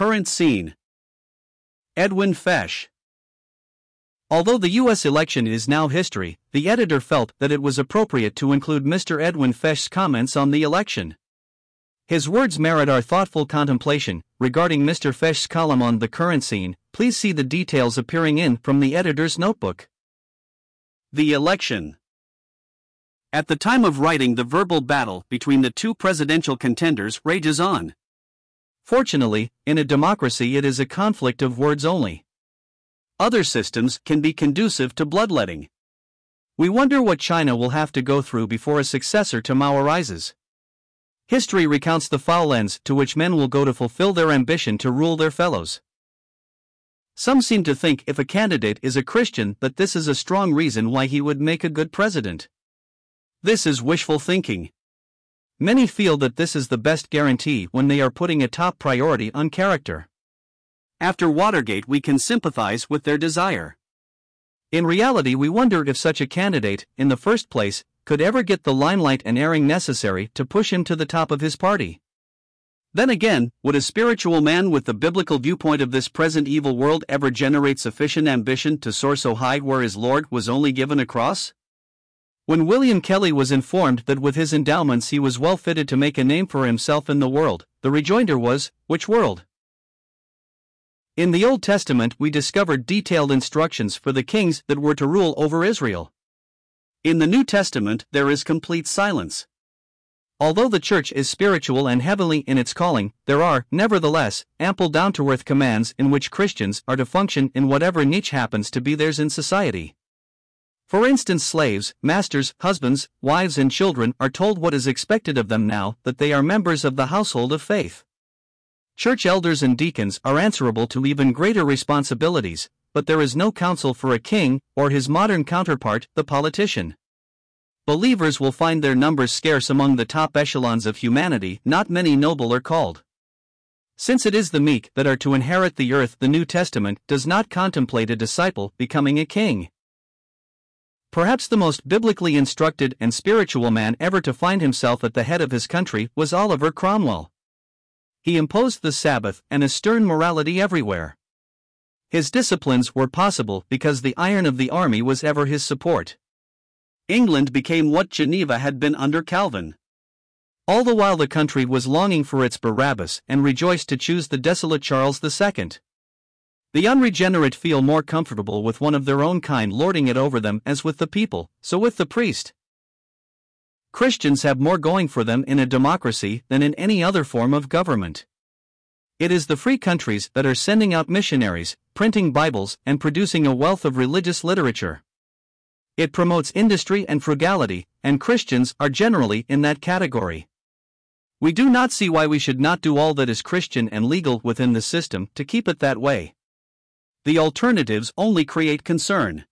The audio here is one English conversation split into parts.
Current scene Edwin Fesch. Although the U.S. election is now history, the editor felt that it was appropriate to include Mr. Edwin Fesch's comments on the election. His words merit our thoughtful contemplation. Regarding Mr. Fesch's column on the current scene, please see the details appearing in from the editor's notebook. The election. At the time of writing, the verbal battle between the two presidential contenders rages on. Fortunately, in a democracy, it is a conflict of words only. Other systems can be conducive to bloodletting. We wonder what China will have to go through before a successor to Mao arises. History recounts the foul ends to which men will go to fulfill their ambition to rule their fellows. Some seem to think if a candidate is a Christian that this is a strong reason why he would make a good president. This is wishful thinking. Many feel that this is the best guarantee when they are putting a top priority on character. After Watergate, we can sympathize with their desire. In reality, we wonder if such a candidate, in the first place, could ever get the limelight and airing necessary to push him to the top of his party. Then again, would a spiritual man with the biblical viewpoint of this present evil world ever generate sufficient ambition to soar so high where his Lord was only given a cross? When William Kelly was informed that with his endowments he was well fitted to make a name for himself in the world, the rejoinder was, Which world? In the Old Testament, we discovered detailed instructions for the kings that were to rule over Israel. In the New Testament, there is complete silence. Although the church is spiritual and heavenly in its calling, there are, nevertheless, ample down to earth commands in which Christians are to function in whatever niche happens to be theirs in society. For instance, slaves, masters, husbands, wives, and children are told what is expected of them now that they are members of the household of faith. Church elders and deacons are answerable to even greater responsibilities, but there is no counsel for a king or his modern counterpart, the politician. Believers will find their numbers scarce among the top echelons of humanity, not many noble are called. Since it is the meek that are to inherit the earth, the New Testament does not contemplate a disciple becoming a king. Perhaps the most biblically instructed and spiritual man ever to find himself at the head of his country was Oliver Cromwell. He imposed the Sabbath and a stern morality everywhere. His disciplines were possible because the iron of the army was ever his support. England became what Geneva had been under Calvin. All the while the country was longing for its Barabbas and rejoiced to choose the desolate Charles II. The unregenerate feel more comfortable with one of their own kind lording it over them as with the people, so with the priest. Christians have more going for them in a democracy than in any other form of government. It is the free countries that are sending out missionaries, printing Bibles, and producing a wealth of religious literature. It promotes industry and frugality, and Christians are generally in that category. We do not see why we should not do all that is Christian and legal within the system to keep it that way. The alternatives only create concern.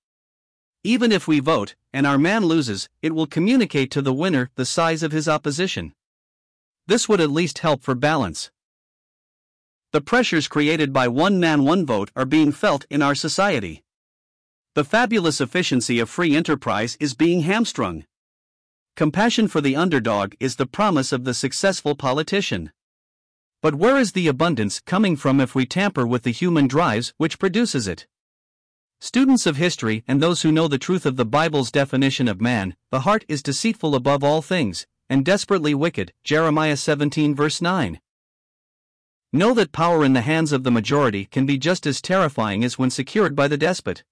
Even if we vote, and our man loses, it will communicate to the winner the size of his opposition. This would at least help for balance. The pressures created by one man, one vote are being felt in our society. The fabulous efficiency of free enterprise is being hamstrung. Compassion for the underdog is the promise of the successful politician. But where is the abundance coming from if we tamper with the human drives which produces it? Students of history and those who know the truth of the Bible's definition of man, the heart is deceitful above all things, and desperately wicked. Jeremiah 17 verse 9. Know that power in the hands of the majority can be just as terrifying as when secured by the despot.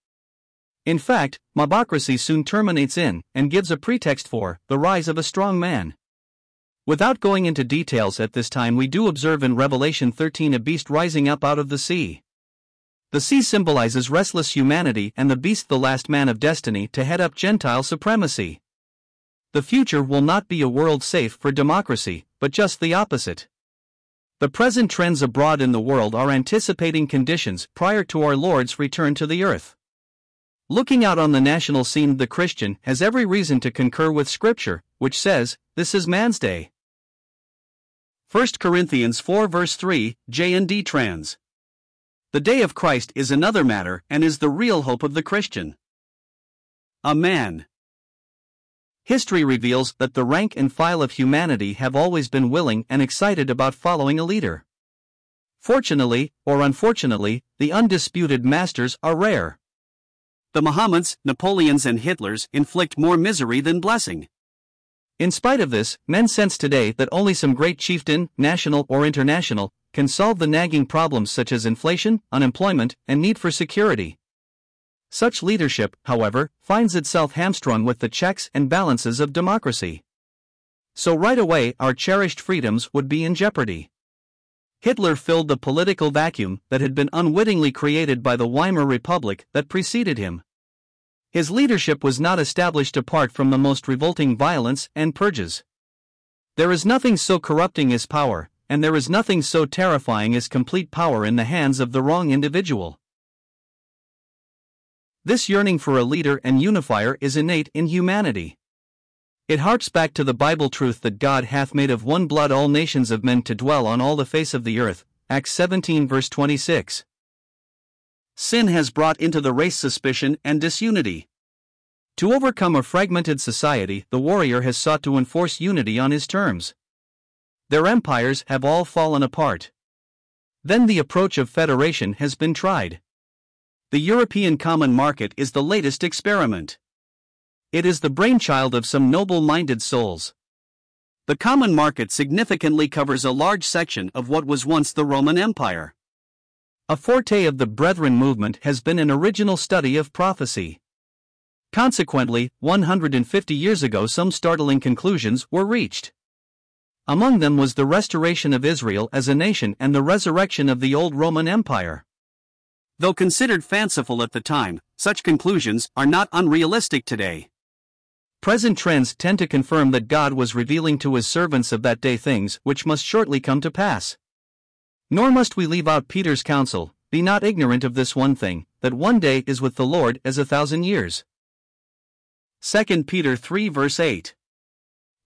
In fact, mobocracy soon terminates in, and gives a pretext for, the rise of a strong man. Without going into details at this time, we do observe in Revelation 13 a beast rising up out of the sea. The sea symbolizes restless humanity and the beast the last man of destiny to head up Gentile supremacy. The future will not be a world safe for democracy, but just the opposite. The present trends abroad in the world are anticipating conditions prior to our Lord's return to the earth. Looking out on the national scene, the Christian has every reason to concur with Scripture, which says, This is man's day. 1 Corinthians 4 verse 3, J.N.D. trans. The day of Christ is another matter and is the real hope of the Christian. A man. History reveals that the rank and file of humanity have always been willing and excited about following a leader. Fortunately, or unfortunately, the undisputed masters are rare. The Mohammeds, Napoleons, and Hitlers inflict more misery than blessing. In spite of this, men sense today that only some great chieftain, national or international, can solve the nagging problems such as inflation, unemployment, and need for security. Such leadership, however, finds itself hamstrung with the checks and balances of democracy. So, right away, our cherished freedoms would be in jeopardy. Hitler filled the political vacuum that had been unwittingly created by the Weimar Republic that preceded him. His leadership was not established apart from the most revolting violence and purges. There is nothing so corrupting as power, and there is nothing so terrifying as complete power in the hands of the wrong individual. This yearning for a leader and unifier is innate in humanity. It harps back to the Bible truth that God hath made of one blood all nations of men to dwell on all the face of the earth. Acts 17 verse 26. Sin has brought into the race suspicion and disunity. To overcome a fragmented society, the warrior has sought to enforce unity on his terms. Their empires have all fallen apart. Then the approach of federation has been tried. The European Common Market is the latest experiment. It is the brainchild of some noble minded souls. The common market significantly covers a large section of what was once the Roman Empire. A forte of the Brethren movement has been an original study of prophecy. Consequently, 150 years ago, some startling conclusions were reached. Among them was the restoration of Israel as a nation and the resurrection of the old Roman Empire. Though considered fanciful at the time, such conclusions are not unrealistic today. Present trends tend to confirm that God was revealing to his servants of that day things which must shortly come to pass. Nor must we leave out Peter's counsel be not ignorant of this one thing, that one day is with the Lord as a thousand years. 2 Peter 3 verse 8.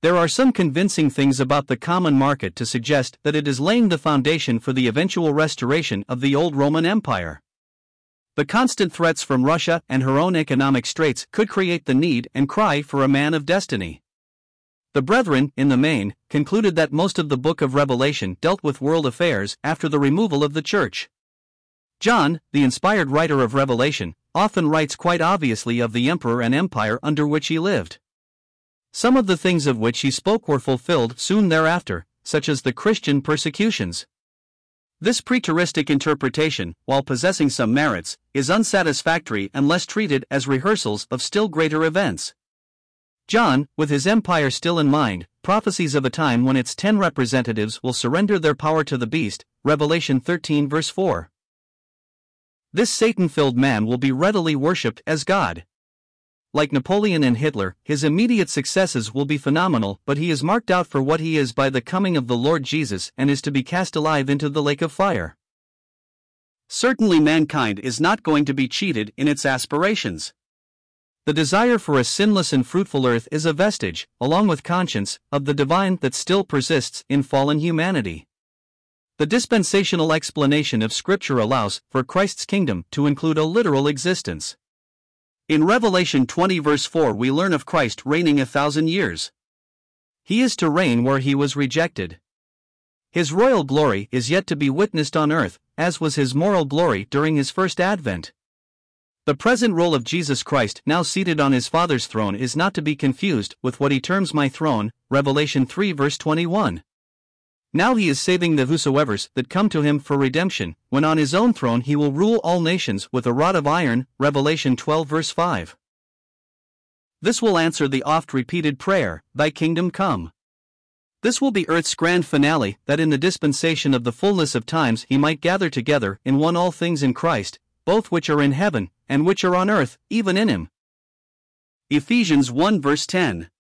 There are some convincing things about the common market to suggest that it is laying the foundation for the eventual restoration of the old Roman Empire. The constant threats from Russia and her own economic straits could create the need and cry for a man of destiny. The Brethren, in the main, concluded that most of the book of Revelation dealt with world affairs after the removal of the church. John, the inspired writer of Revelation, often writes quite obviously of the emperor and empire under which he lived. Some of the things of which he spoke were fulfilled soon thereafter, such as the Christian persecutions. This preteristic interpretation, while possessing some merits, is unsatisfactory unless treated as rehearsals of still greater events. John, with his empire still in mind, prophesies of a time when its ten representatives will surrender their power to the beast, Revelation 13 verse 4. This Satan filled man will be readily worshipped as God. Like Napoleon and Hitler, his immediate successes will be phenomenal, but he is marked out for what he is by the coming of the Lord Jesus and is to be cast alive into the lake of fire. Certainly, mankind is not going to be cheated in its aspirations. The desire for a sinless and fruitful earth is a vestige, along with conscience, of the divine that still persists in fallen humanity. The dispensational explanation of Scripture allows for Christ's kingdom to include a literal existence. In Revelation 20, verse 4, we learn of Christ reigning a thousand years. He is to reign where he was rejected. His royal glory is yet to be witnessed on earth, as was his moral glory during his first advent. The present role of Jesus Christ, now seated on his Father's throne, is not to be confused with what he terms my throne, Revelation 3, verse 21. Now he is saving the whosoever's that come to him for redemption, when on his own throne he will rule all nations with a rod of iron. Revelation 12 verse 5. This will answer the oft repeated prayer, Thy kingdom come. This will be earth's grand finale, that in the dispensation of the fullness of times he might gather together in one all things in Christ, both which are in heaven, and which are on earth, even in him. Ephesians 1 verse 10.